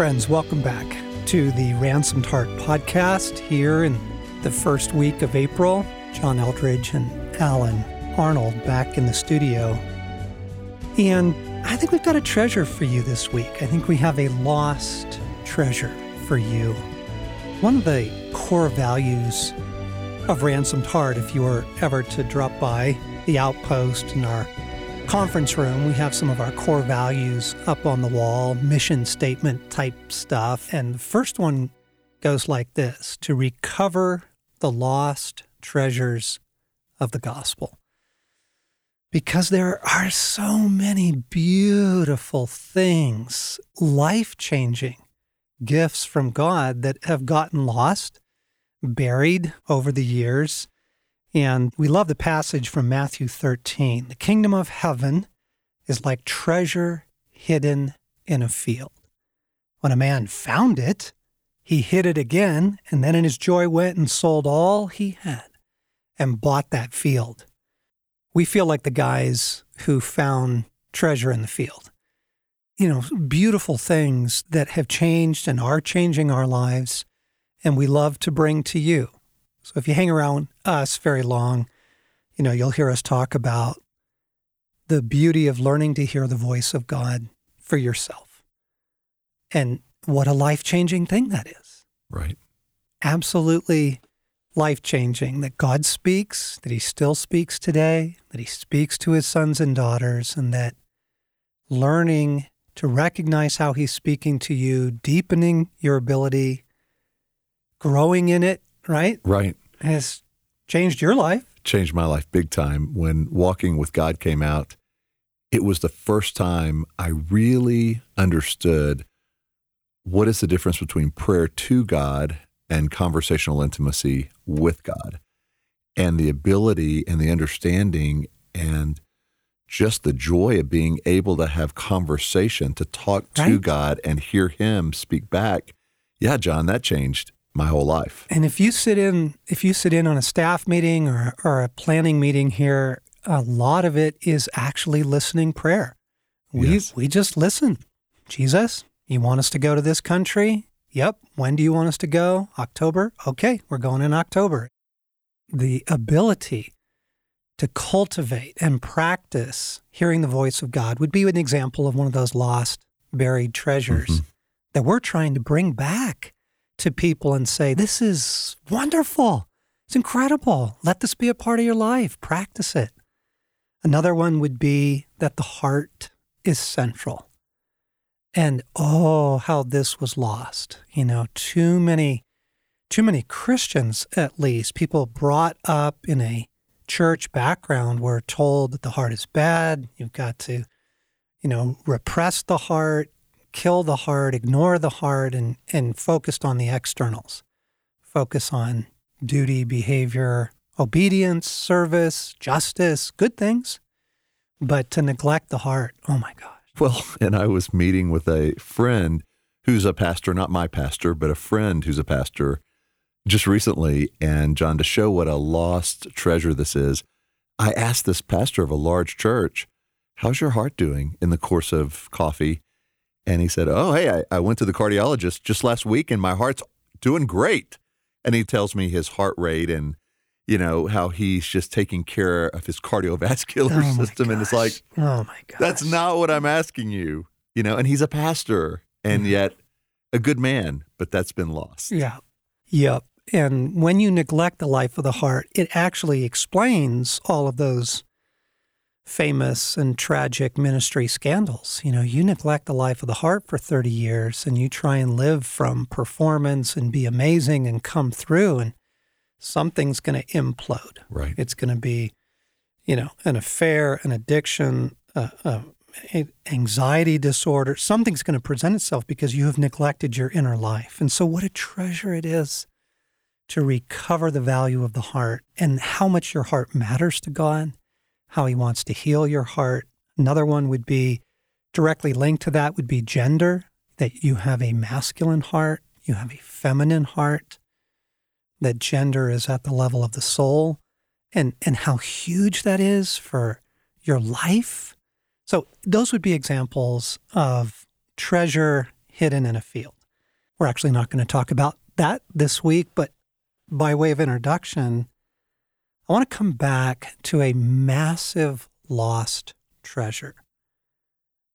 Friends, welcome back to the Ransomed Heart podcast here in the first week of April. John Eldredge and Allen Arnold back in the studio. And I think we've got a treasure for you this week. I think we have a lost treasure for you. One of the core values of Ransomed Heart, if you were ever to drop by the outpost and our conference room, we have some of our core values up on the wall, mission statement type stuff. And the first one goes like this to recover the lost treasures of the gospel. Because there are so many beautiful things, life changing gifts from God that have gotten lost, buried over the years. And we love the passage from Matthew 13. The kingdom of heaven is like treasure hidden in a field. When a man found it, he hid it again, and then in his joy went and sold all he had and bought that field. We feel like the guys who found treasure in the field. You know, beautiful things that have changed and are changing our lives, and we love to bring to you. So if you hang around us very long, you know, you'll hear us talk about the beauty of learning to hear the voice of God for yourself. And what a life changing thing that is. Right. Absolutely life changing that God speaks, that He still speaks today, that He speaks to His sons and daughters, and that learning to recognize how He's speaking to you, deepening your ability, growing in it, right? Right. Has changed your life. Changed my life big time. When Walking with God came out, it was the first time I really understood what is the difference between prayer to God and conversational intimacy with God and the ability and the understanding and just the joy of being able to have conversation to talk to Right. God and hear him speak back. Yeah, John, that changed my whole life. And if you sit in, if you sit in on a staff meeting or, or a planning meeting here, a lot of it is actually listening prayer. We Yes. we just listen. Jesus, you want us to go to this country? Yep. When do you want us to go? October? Okay, we're going in October. The ability to cultivate and practice hearing the voice of God would be an example of one of those lost, buried treasures Mhm. that we're trying to bring back to people and say, This is wonderful. It's incredible. Let this be a part of your life. Practice it. Another one would be that the heart is central. And oh, how this was lost. You know, too many, too many Christians, at least, people brought up in a church background were told that the heart is bad. You've got to, you know, repress the heart, kill the heart, ignore the heart, and, and focused on the externals. Focus on duty, behavior, obedience, service, justice, good things. But to neglect the heart, oh my gosh. Well, and I was meeting with a friend who's a pastor, not my pastor, but a friend who's a pastor just recently. And John, to show what a lost treasure this is, I asked this pastor of a large church, How's your heart doing in the course of coffee? And he said, Oh, hey, I, I went to the cardiologist just last week and my heart's doing great. And he tells me his heart rate and, you know, how he's just taking care of his cardiovascular Oh system. And it's like, oh my god that's not what I'm asking you. You know, and he's a pastor and Mhm. yet a good man, but that's been lost. Yeah. Yep. And when you neglect the life of the heart, it actually explains all of those famous and tragic ministry scandals. You know, you neglect the life of the heart for 30 years and you try and live from performance and be amazing and come through, and something's going to implode. Right. It's going to be, you know, an affair, an addiction, uh, uh, a- anxiety disorder. Something's going to present itself because you have neglected your inner life. And so, what a treasure it is to recover the value of the heart and how much your heart matters to God, how He wants to heal your heart. Another one would be directly linked to that would be gender, that you have a masculine heart, you have a feminine heart, that gender is at the level of the soul, and, and how huge that is for your life. So, those would be examples of treasure hidden in a field. We're actually not going to talk about that this week, but by way of introduction, I want to come back to a massive lost treasure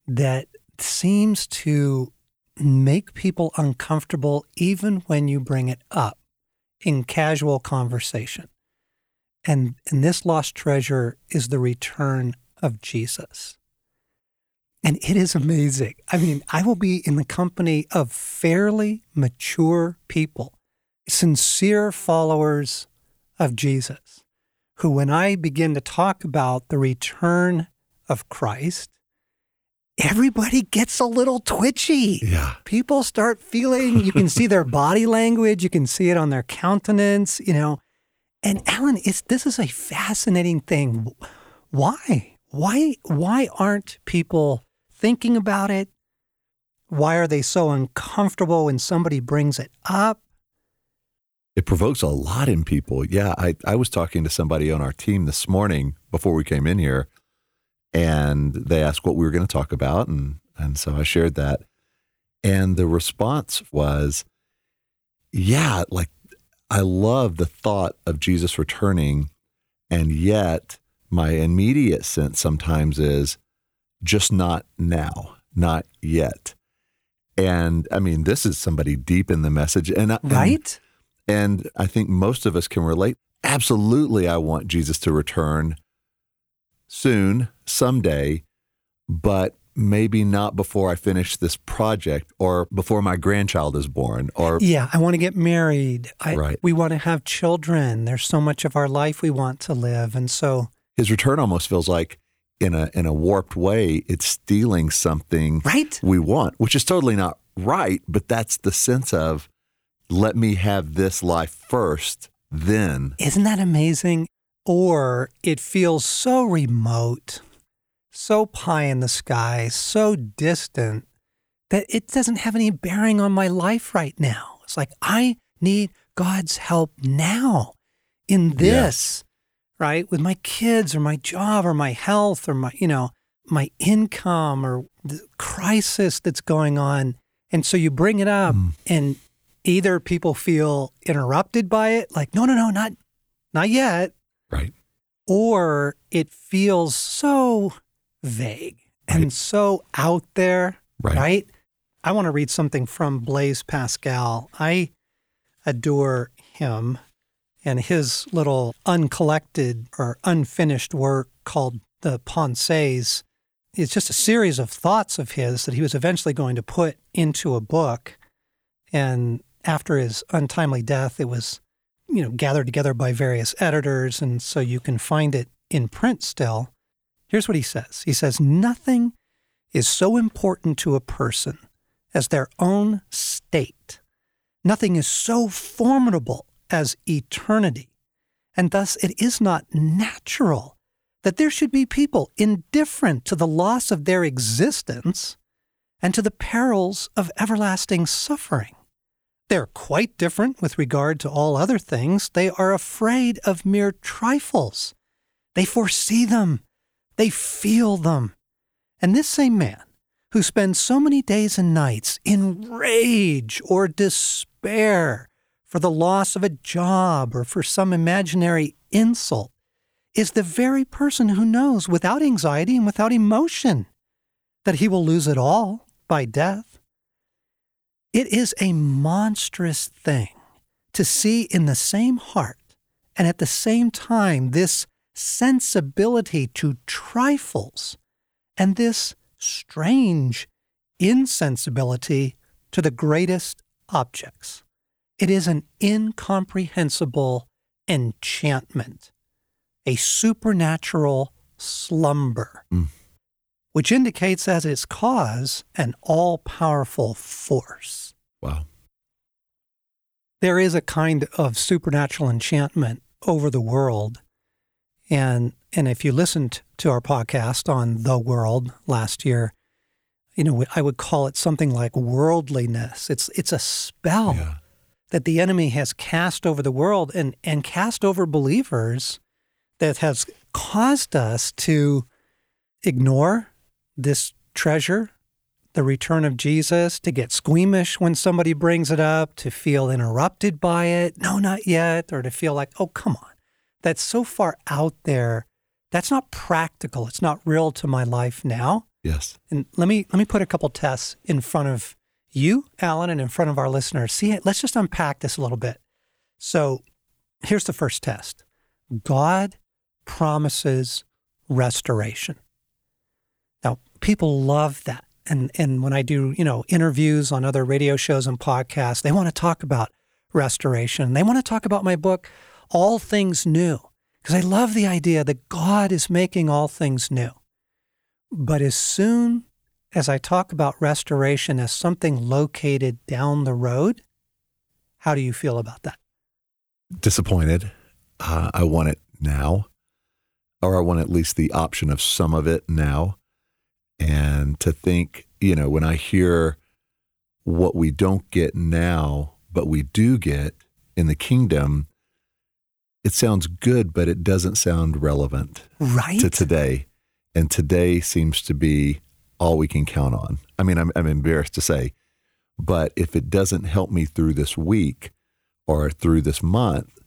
that seems to make people uncomfortable even when you bring it up in casual conversation. And, and this lost treasure is the return of Jesus. And it is amazing. I mean, I will be in the company of fairly mature people, sincere followers of Jesus, who, when I begin to talk about the return of Christ, everybody gets a little twitchy. Yeah. People start feeling, you can see their body language, you can see it on their countenance, you know. And Allen, it's, this is a fascinating thing. Why? Why why aren't people thinking about it? Why are they so uncomfortable when somebody brings it up? It provokes a lot in people. Yeah, I, I was talking to somebody on our team this morning before we came in here, and they asked what we were going to talk about. And, and so I shared that. And the response was, yeah, like I love the thought of Jesus returning. And yet, my immediate sense sometimes is just not now, not yet. And I mean, this is somebody deep in the message. And, Right? I think most of us can relate. Absolutely, I want Jesus to return soon, someday, but maybe not before I finish this project or before my grandchild is born or Yeah, I want to get married. I, Right. We want to have children. There's so much of our life we want to live. And so, his return almost feels like in a in a warped way it's stealing something right? we want, which is totally not right, but that's the sense of let me have this life first, then Isn't that amazing? Or it feels so remote, so pie in the sky, so distant that it doesn't have any bearing on my life right now. It's like, I need God's help now in this, right? With my kids or my job or my health or my, you know, my income or the crisis that's going on. And so you bring it up Mm. and either people feel interrupted by it, like, no, no, no, not not yet, right. or it feels so vague and Right. so out there, Right. right? I want to read something from Blaise Pascal. I adore him and his little uncollected or unfinished work called The Pensées. It's just a series of thoughts of his that he was eventually going to put into a book. And after his untimely death, it was, you know, gathered together by various editors. And so you can find it in print still. Here's what he says He says, Nothing is so important to a person as their own state. Nothing is so formidable as eternity. And thus, it is not natural that there should be people indifferent to the loss of their existence and to the perils of everlasting suffering. They're quite different with regard to all other things. They are afraid of mere trifles. They foresee them. They feel them. And this same man, who spends so many days and nights in rage or despair for the loss of a job or for some imaginary insult, is the very person who knows without anxiety and without emotion that he will lose it all by death. It is a monstrous thing to see in the same heart and at the same time this sensibility to trifles and this strange insensibility to the greatest objects. It is an incomprehensible enchantment, a supernatural slumber, Mm. Which indicates as its cause an all powerful force. Wow. There is a kind of supernatural enchantment over the world. And, and if you listened to our podcast on the world last year, you know, I would call it something like worldliness. It's, it's a spell Yeah. that the enemy has cast over the world and, and cast over believers that has caused us to ignore this treasure the return of Jesus, to get squeamish when somebody brings it up, to feel interrupted by it, no, not yet, or to feel like, oh, come on, that's so far out there. That's not practical. It's not real to my life now. Yes. And let me let me put a couple tests in front of you, Allen, and in front of our listeners. See, let's just unpack this a little bit. So, here's the first test. God promises restoration. People love that. And and when I do, you know, interviews on other radio shows and podcasts, they want to talk about restoration. They want to talk about my book All Things New because I love the idea that God is making all things new. But as soon as I talk about restoration as something located down the road, how do you feel about that? Disappointed. Uh, I want it now, or I want at least the option of some of it now. And to think, you know, when I hear what we don't get now, but we do get in the kingdom, it sounds good, but it doesn't sound relevant right. to today. And today seems to be all we can count on. I mean, I'm, I'm embarrassed to say, but if it doesn't help me through this week or through this month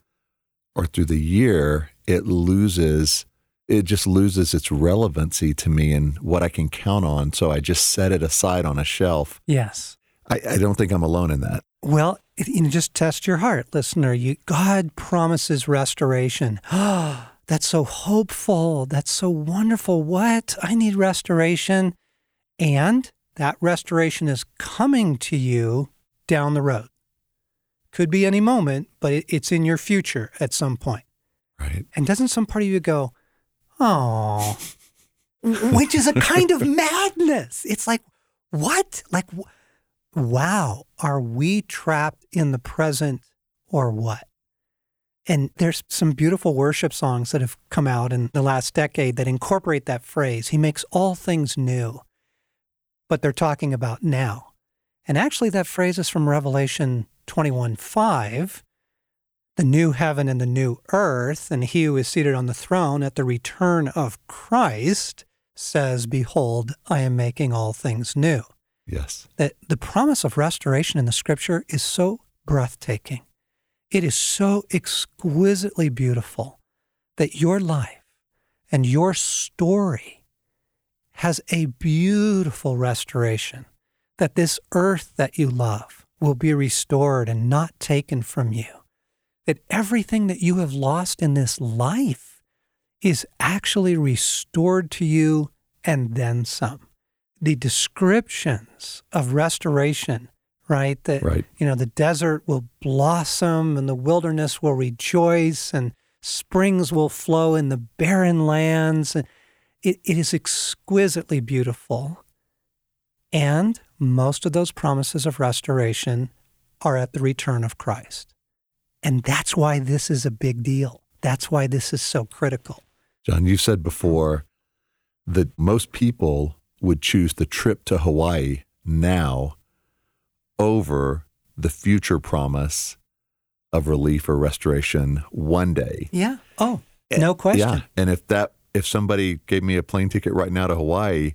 or through the year, it loses it just loses its relevancy to me and what I can count on. So I just set it aside on a shelf. Yes. I, I don't think I'm alone in that. Well, you know, just test your heart, listener. You, God promises restoration. Ah, that's so hopeful. That's so wonderful. What? I need restoration. And that restoration is coming to you down the road. Could be any moment, but it, it's in your future at some point. Right. And doesn't some part of you go, oh, which is a kind of madness? It's like, what? Like, wow, are we trapped in the present or what? And there's some beautiful worship songs that have come out in the last decade that incorporate that phrase. He makes all things new, but they're talking about now. And actually, that phrase is from Revelation 21 5 the new heaven and the new earth, and he who is seated on the throne at the return of Christ says, Behold, I am making all things new. Yes. That the promise of restoration in the scripture is so breathtaking. It is so exquisitely beautiful that your life and your story has a beautiful restoration, that this earth that you love will be restored and not taken from you that everything that you have lost in this life is actually restored to you and then some. The descriptions of restoration, right? That right. you know, the desert will blossom and the wilderness will rejoice and springs will flow in the barren lands. It, it is exquisitely beautiful. And most of those promises of restoration are at the return of Christ. And that's why this is a big deal. That's why this is so critical. John, you said before that most people would choose the trip to Hawaii now over the future promise of relief or restoration one day. Yeah. Oh, no question. Yeah. And if that if somebody gave me a plane ticket right now to Hawaii,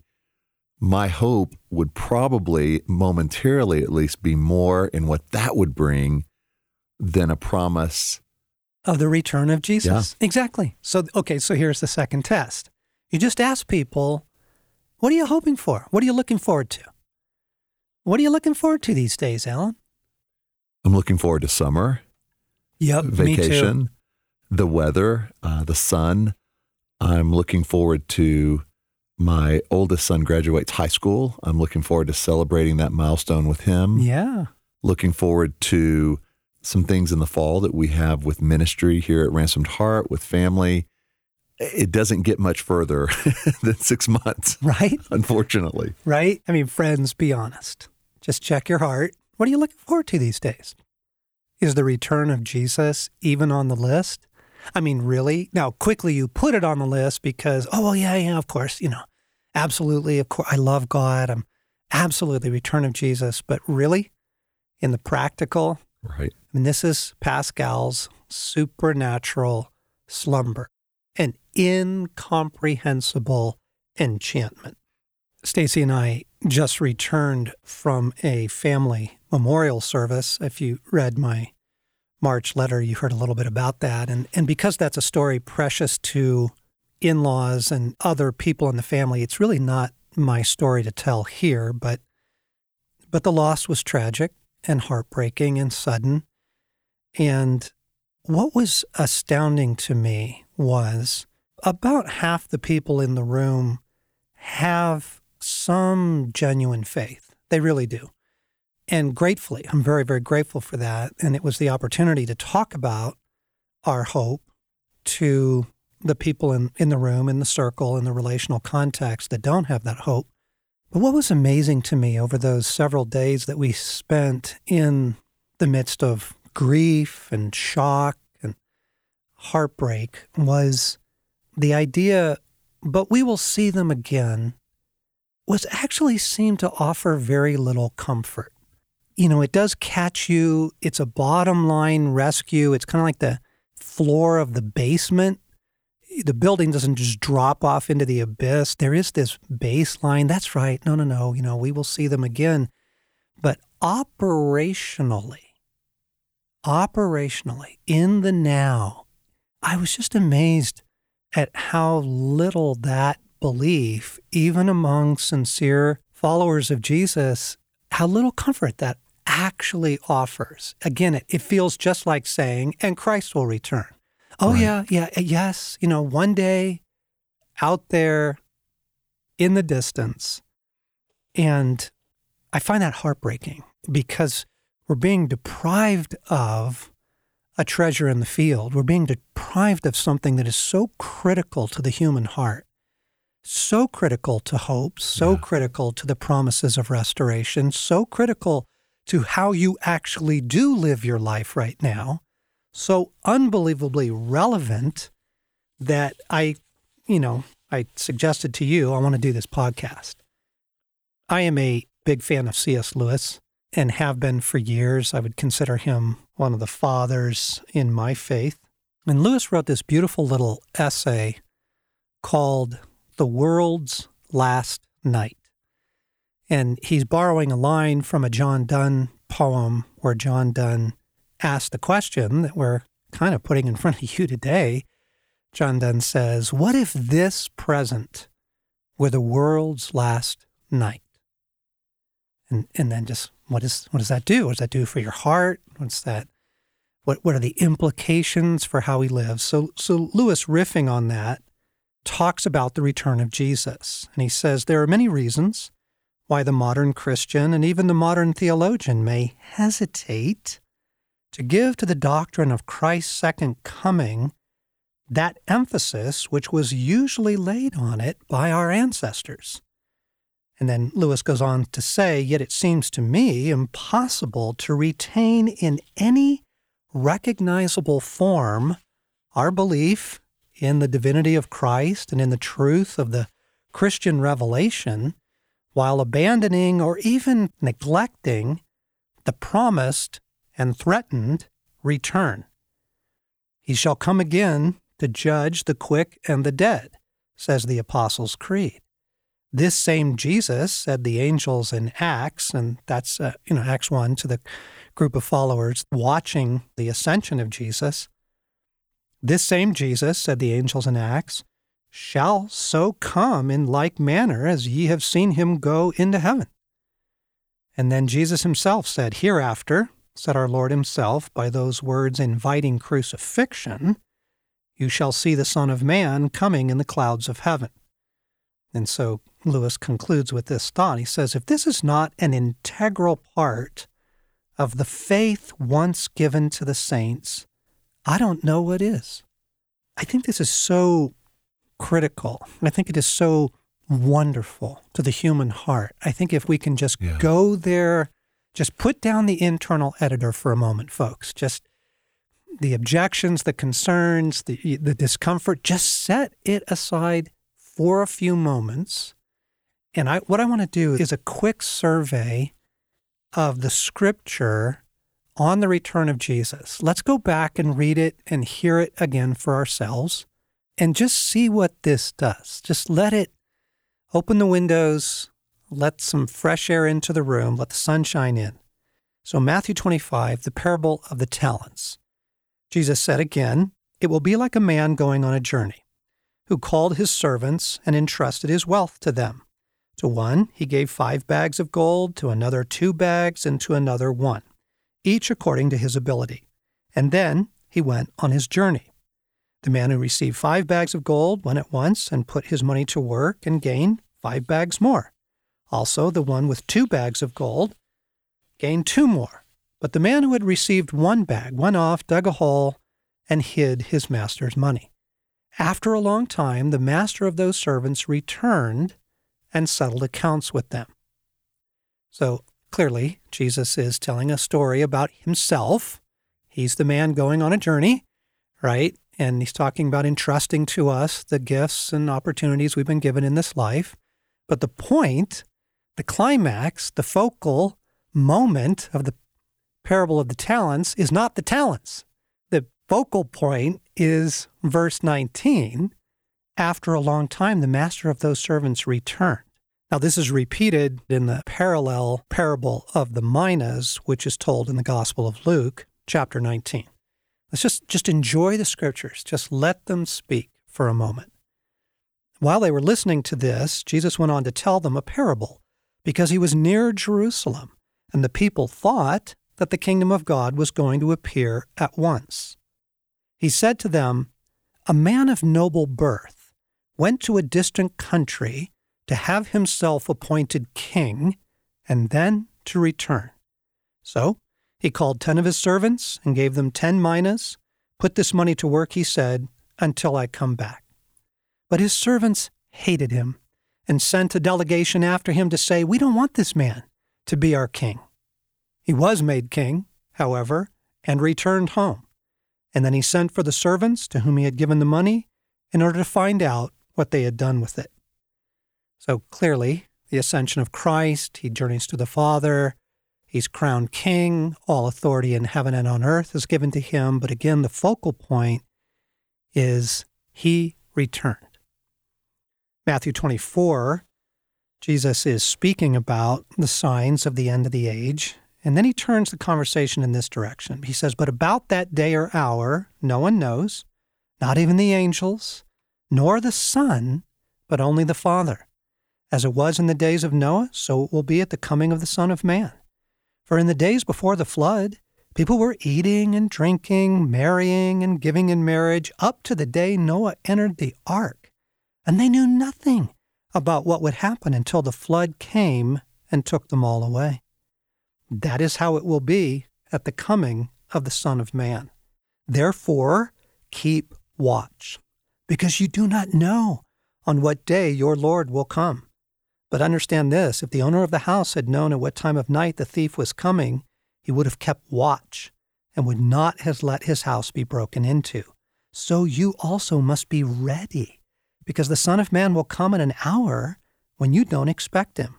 my hope would probably momentarily at least be more in what that would bring than a promise of the return of Jesus. Yeah. Exactly. So, okay, so here's the second test. You just ask people, what are you hoping for? What are you looking forward to? What are you looking forward to these days, Allen? I'm looking forward to summer. Yep, vacation, the weather, uh, the sun. I'm looking forward to my oldest son graduates high school. I'm looking forward to celebrating that milestone with him. Yeah. Looking forward to some things in the fall that we have with ministry here at Ransomed Heart, with family. It doesn't get much further than six months. Right. Unfortunately. Right. I mean, friends, be honest. Just check your heart. What are you looking forward to these days? Is the return of Jesus even on the list? I mean, really? Now, quickly you put it on the list because, oh, well, yeah, yeah, of course, you know, absolutely. Of course, I love God. I'm absolutely return of Jesus. But really, in the practical, right? I mean, this is Pascal's supernatural slumber, an incomprehensible enchantment. Stasi and I just returned from a family memorial service. If you read my March letter, you heard a little bit about that. And, and because that's a story precious to in laws and other people in the family, it's really not my story to tell here, but, but the loss was tragic and heartbreaking and sudden. And what was astounding to me was about half the people in the room have some genuine faith. They really do. And gratefully, I'm very, very grateful for that. And it was the opportunity to talk about our hope to the people in, in the room, in the circle, in the relational context that don't have that hope. But what was amazing to me over those several days that we spent in the midst of grief and shock and heartbreak was the idea, but we will see them again, was actually seemed to offer very little comfort. You know, it does catch you. It's a bottom line rescue. It's kind of like the floor of the basement. The building doesn't just drop off into the abyss. There is this baseline. That's right. No, no, no. You know, we will see them again. But operationally, operationally, in the now, I was just amazed at how little that belief, even among sincere followers of Jesus, how little comfort that actually offers. Again, it, it feels just like saying, and Christ will return. Oh, right. yeah, yeah, eh, yes. You know, one day out there in the distance. And I find that heartbreaking because we're being deprived of a treasure in the field. We're being deprived of something that is so critical to the human heart, so critical to hope, so yeah. critical to the promises of restoration, so critical to how you actually do live your life right now, so unbelievably relevant that I, you know, I suggested to you, I want to do this podcast. I am a big fan of C.S. Lewis and have been for years. I would consider him one of the fathers in my faith. And Lewis wrote this beautiful little essay called The World's Last Night. And he's borrowing a line from a John Donne poem where John Donne asked the question that we're kind of putting in front of you today. John Donne says, What if this present were the world's last night? And, and then just what is what does that do? What does that do for your heart? What's that? What what are the implications for how we live? So so Lewis riffing on that talks about the return of Jesus. And he says there are many reasons why the modern Christian and even the modern theologian may hesitate to give to the doctrine of Christ's second coming that emphasis which was usually laid on it by our ancestors. And then Lewis goes on to say, Yet it seems to me impossible to retain in any recognizable form our belief in the divinity of Christ and in the truth of the Christian revelation while abandoning or even neglecting the promised and threatened return. He shall come again to judge the quick and the dead, says the Apostles' Creed. This same Jesus, said the angels in Acts, and that's, uh, you know, Acts 1 to the group of followers watching the ascension of Jesus. This same Jesus, said the angels in Acts, shall so come in like manner as ye have seen him go into heaven. And then Jesus himself said, Hereafter, said our Lord himself, by those words inviting crucifixion, you shall see the Son of Man coming in the clouds of heaven. And so Lewis concludes with this thought. He says, if this is not an integral part of the faith once given to the saints, I don't know what is. I think this is so critical. I think it is so wonderful to the human heart. I think if we can just yeah. go there, just put down the internal editor for a moment, folks. Just the objections, the concerns, the, the discomfort, just set it aside for a few moments. And I, what I want to do is a quick survey of the scripture on the return of Jesus. Let's go back and read it and hear it again for ourselves and just see what this does. Just let it open the windows, let some fresh air into the room, let the sunshine in. So, Matthew 25, the parable of the talents. Jesus said again, It will be like a man going on a journey, who called his servants and entrusted his wealth to them. To one he gave five bags of gold, to another two bags, and to another one, each according to his ability. And then he went on his journey. The man who received five bags of gold went at once and put his money to work and gained five bags more. Also, the one with two bags of gold gained two more. But the man who had received one bag went off, dug a hole, and hid his master's money. After a long time, the master of those servants returned and settled accounts with them. So clearly, Jesus is telling a story about himself. He's the man going on a journey, right? And he's talking about entrusting to us the gifts and opportunities we've been given in this life. But the point, the climax, the focal moment of the parable of the talents is not the talents. The focal point is verse 19. After a long time, the master of those servants returned. Now, this is repeated in the parallel parable of the minas, which is told in the Gospel of Luke, chapter 19. Let's just, just enjoy the scriptures. Just let them speak for a moment. While they were listening to this, Jesus went on to tell them a parable because he was near Jerusalem, and the people thought that the kingdom of God was going to appear at once. He said to them, A man of noble birth went to a distant country to have himself appointed king and then to return. So he called ten of his servants and gave them ten minas. Put this money to work, he said, until I come back. But his servants hated him and sent a delegation after him to say, We don't want this man to be our king. He was made king, however, and returned home. And then he sent for the servants to whom he had given the money in order to find out what they had done with it. So clearly, the ascension of Christ, he journeys to the Father, He's crowned king. All authority in heaven and on earth is given to him. But again, the focal point is he returned. Matthew 24, Jesus is speaking about the signs of the end of the age. And then he turns the conversation in this direction. He says, But about that day or hour, no one knows, not even the angels, nor the Son, but only the Father. As it was in the days of Noah, so it will be at the coming of the Son of Man. For in the days before the flood, people were eating and drinking, marrying and giving in marriage up to the day Noah entered the ark. And they knew nothing about what would happen until the flood came and took them all away. That is how it will be at the coming of the Son of Man. Therefore, keep watch, because you do not know on what day your Lord will come. But understand this if the owner of the house had known at what time of night the thief was coming, he would have kept watch and would not have let his house be broken into. So you also must be ready, because the Son of Man will come in an hour when you don't expect him.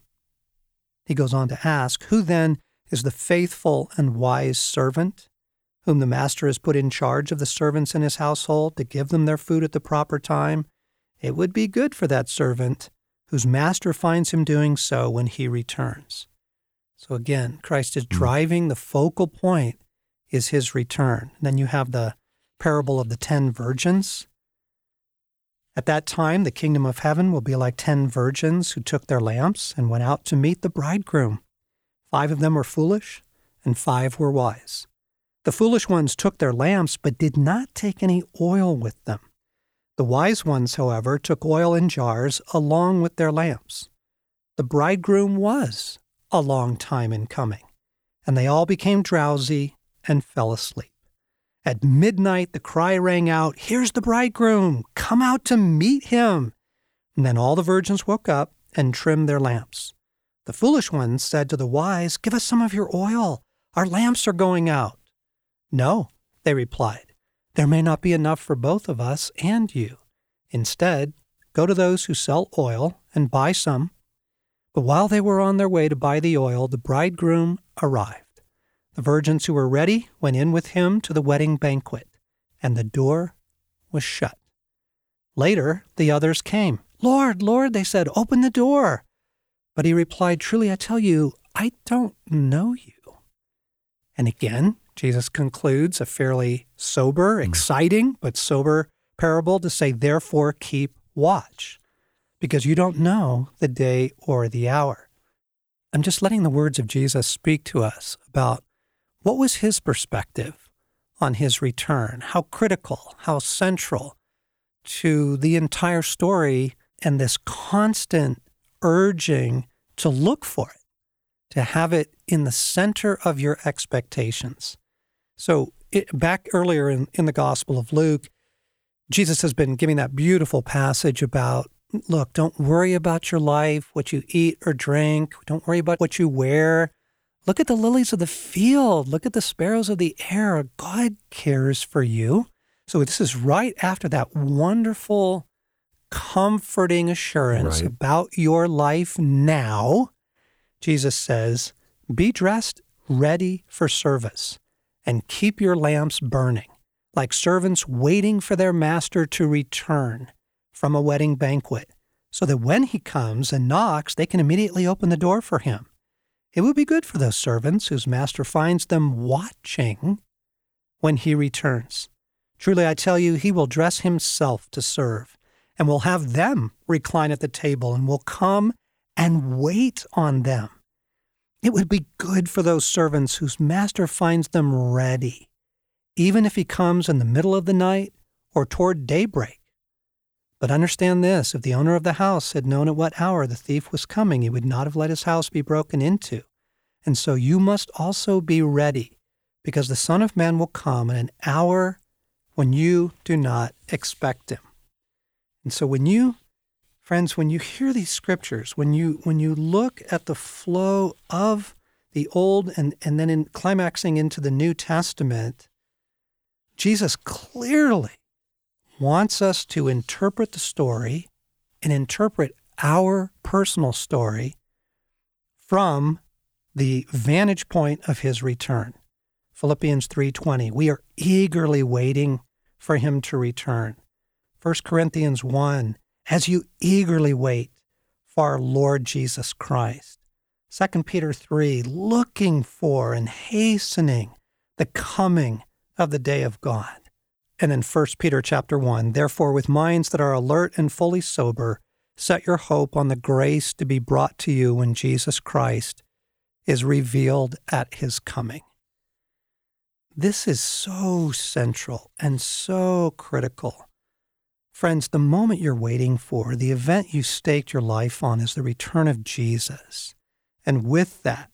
He goes on to ask, Who then is the faithful and wise servant, whom the master has put in charge of the servants in his household to give them their food at the proper time? It would be good for that servant whose master finds him doing so when he returns. So again, Christ is hmm. driving the focal point is his return. And then you have the parable of the ten virgins. At that time, the kingdom of heaven will be like ten virgins who took their lamps and went out to meet the bridegroom. Five of them were foolish, and five were wise. The foolish ones took their lamps, but did not take any oil with them. The wise ones, however, took oil in jars along with their lamps. The bridegroom was a long time in coming, and they all became drowsy and fell asleep. At midnight, the cry rang out, Here's the bridegroom! Come out to meet him! And then all the virgins woke up and trimmed their lamps. The foolish ones said to the wise, Give us some of your oil. Our lamps are going out. No, they replied. There may not be enough for both of us and you. Instead, go to those who sell oil and buy some. But while they were on their way to buy the oil, the bridegroom arrived. The virgins who were ready went in with him to the wedding banquet, and the door was shut. Later, the others came. Lord, Lord, they said, open the door. But he replied, Truly, I tell you, I don't know you. And again, Jesus concludes a fairly sober, hmm. exciting, but sober parable to say, Therefore, keep watch, because you don't know the day or the hour. I'm just letting the words of Jesus speak to us about what was his perspective on his return, how critical, how central to the entire story and this constant urging to look for it, to have it in the center of your expectations. So, it, back earlier in, in the Gospel of Luke, Jesus has been giving that beautiful passage about look, don't worry about your life, what you eat or drink. Don't worry about what you wear. Look at the lilies of the field. Look at the sparrows of the air. God cares for you. So, this is right after that wonderful, comforting assurance Right. about your life now. Jesus says, Be dressed, ready for service, and keep your lamps burning, like servants waiting for their master to return from a wedding banquet, so that when he comes and knocks, they can immediately open the door for him. It would be good for those servants whose master finds them watching when he returns. Truly, I tell you, he will dress himself to serve, and will have them recline at the table, and will come and wait on them. It would be good for those servants whose master finds them ready, even if he comes in the middle of the night or toward daybreak. But understand this if the owner of the house had known at what hour the thief was coming, he would not have let his house be broken into. And so you must also be ready, because the Son of Man will come in an hour when you do not expect him. And so when you friends when you hear these scriptures when you when you look at the flow of the old and and then in climaxing into the new testament jesus clearly wants us to interpret the story and interpret our personal story from the vantage point of his return. Philippians 3.20 we are eagerly waiting for him to return. 1 corinthians 1 as you eagerly wait for our lord jesus christ. 2 peter 3 looking for and hastening the coming of the day of god and in 1 Peter chapter 1, therefore with minds that are alert and fully sober, set your hope on the grace to be brought to you when Jesus Christ is revealed at his coming. This is so central and so critical. Friends, the moment you're waiting for, the event you staked your life on is the return of Jesus. And with that,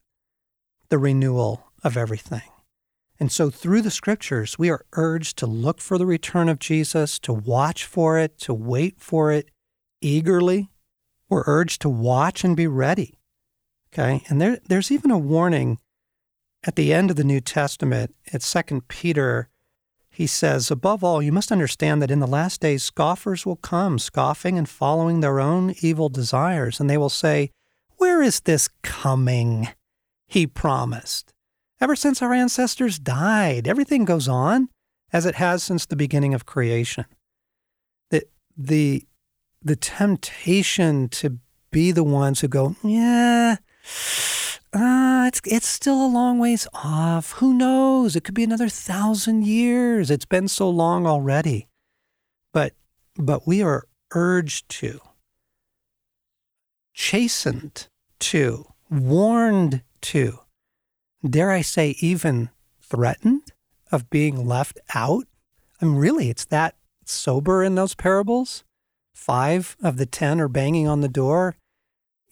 the renewal of everything. And so, through the scriptures, we are urged to look for the return of Jesus, to watch for it, to wait for it eagerly. We're urged to watch and be ready. Okay. And there, there's even a warning at the end of the New Testament. At 2 Peter, he says, Above all, you must understand that in the last days, scoffers will come, scoffing and following their own evil desires. And they will say, Where is this coming he promised? Ever since our ancestors died, everything goes on as it has since the beginning of creation. The, the, the temptation to be the ones who go, yeah, uh, it's, it's still a long ways off. Who knows? It could be another thousand years. It's been so long already. But, but we are urged to, chastened to, warned to, dare I say, even threatened of being left out? I mean, really, it's that sober in those parables. Five of the ten are banging on the door.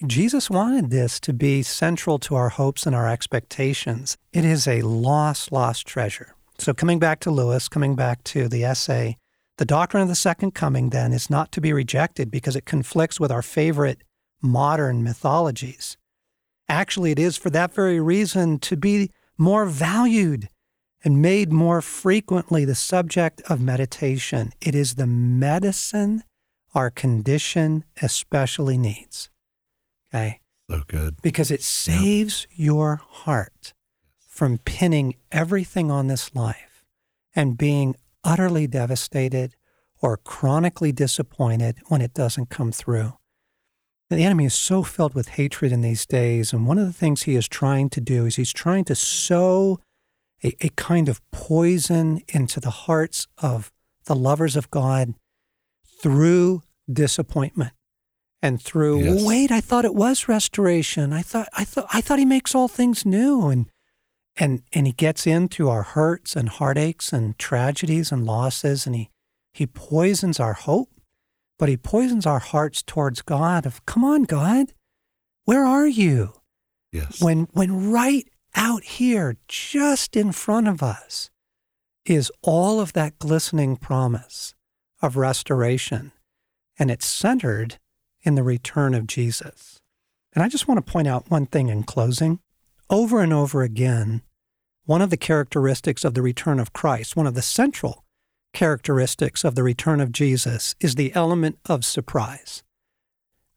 Jesus wanted this to be central to our hopes and our expectations. It is a lost, lost treasure. So, coming back to Lewis, coming back to the essay, the doctrine of the second coming then is not to be rejected because it conflicts with our favorite modern mythologies. Actually, it is for that very reason to be more valued and made more frequently the subject of meditation. It is the medicine our condition especially needs. Okay? So good. Because it saves your heart from pinning everything on this life and being utterly devastated or chronically disappointed when it doesn't come through. The enemy is so filled with hatred in these days. And one of the things he is trying to do is he's trying to sow a, a kind of poison into the hearts of the lovers of God through disappointment and through Yes. wait i thought it was restoration i thought i thought i thought he makes all things new and and and he gets into our hurts and heartaches and tragedies and losses and he he poisons our hope but he poisons our hearts towards god of come on god where are you Yes. when when right out here just in front of us is all of that glistening promise of restoration and it's centered in the return of Jesus. And I just want to point out one thing in closing. Over and over again, one of the characteristics of the return of Christ, one of the central characteristics of the return of Jesus is the element of surprise.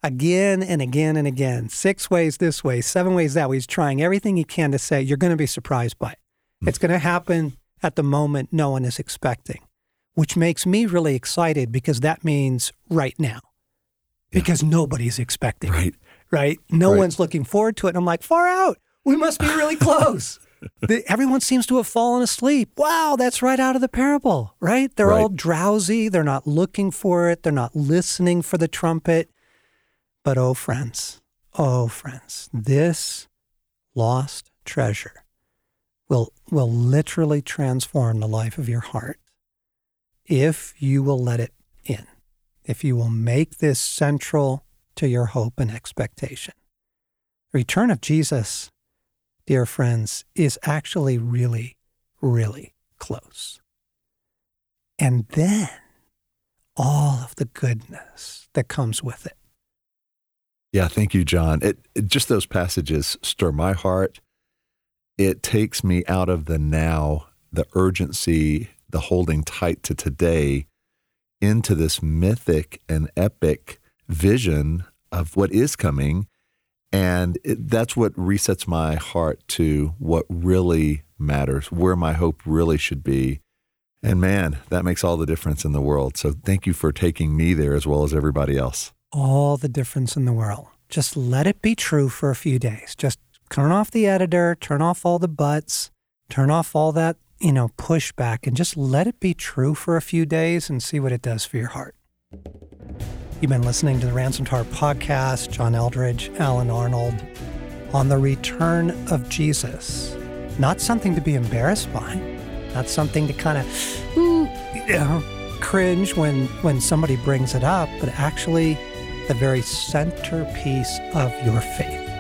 Again and again and again, six ways this way, seven ways that way. He's trying everything he can to say, you're going to be surprised by it. Hmm. It's going to happen at the moment no one is expecting, which makes me really excited because that means right now, because nobody's expecting it right. right? No Right. one's looking forward to it. And I'm like, far out. We must be really close. The- everyone seems to have fallen asleep. Wow, that's right out of the parable, right? They're all drowsy. They're not looking for it. They're not listening for the trumpet. But oh, friends, oh, friends, this lost treasure will, will literally transform the life of your heart if you will let it in, if you will make this central to your hope and expectation. The return of Jesus, dear friends, is actually really, really close. And then all of the goodness that comes with it. Yeah, thank you, John. It, it just those passages stir my heart. It takes me out of the now, the urgency, the holding tight to today, into this mythic and epic vision of what is coming. And it, that's what resets my heart to what really matters, where my hope really should be. And man, that makes all the difference in the world. So thank you for taking me there as well as everybody else. all the difference in the world. Just let it be true for a few days. Just turn off the editor, turn off all the buts, turn off all that, you know, pushback, and just let it be true for a few days and see what it does for your heart. You've been listening to the Ransomed Heart podcast, John Eldredge, Allen Arnold, on the return of Jesus. Not something to be embarrassed by, not something to kind of you know, cringe when, when somebody brings it up, but actually the very centerpiece of your faith.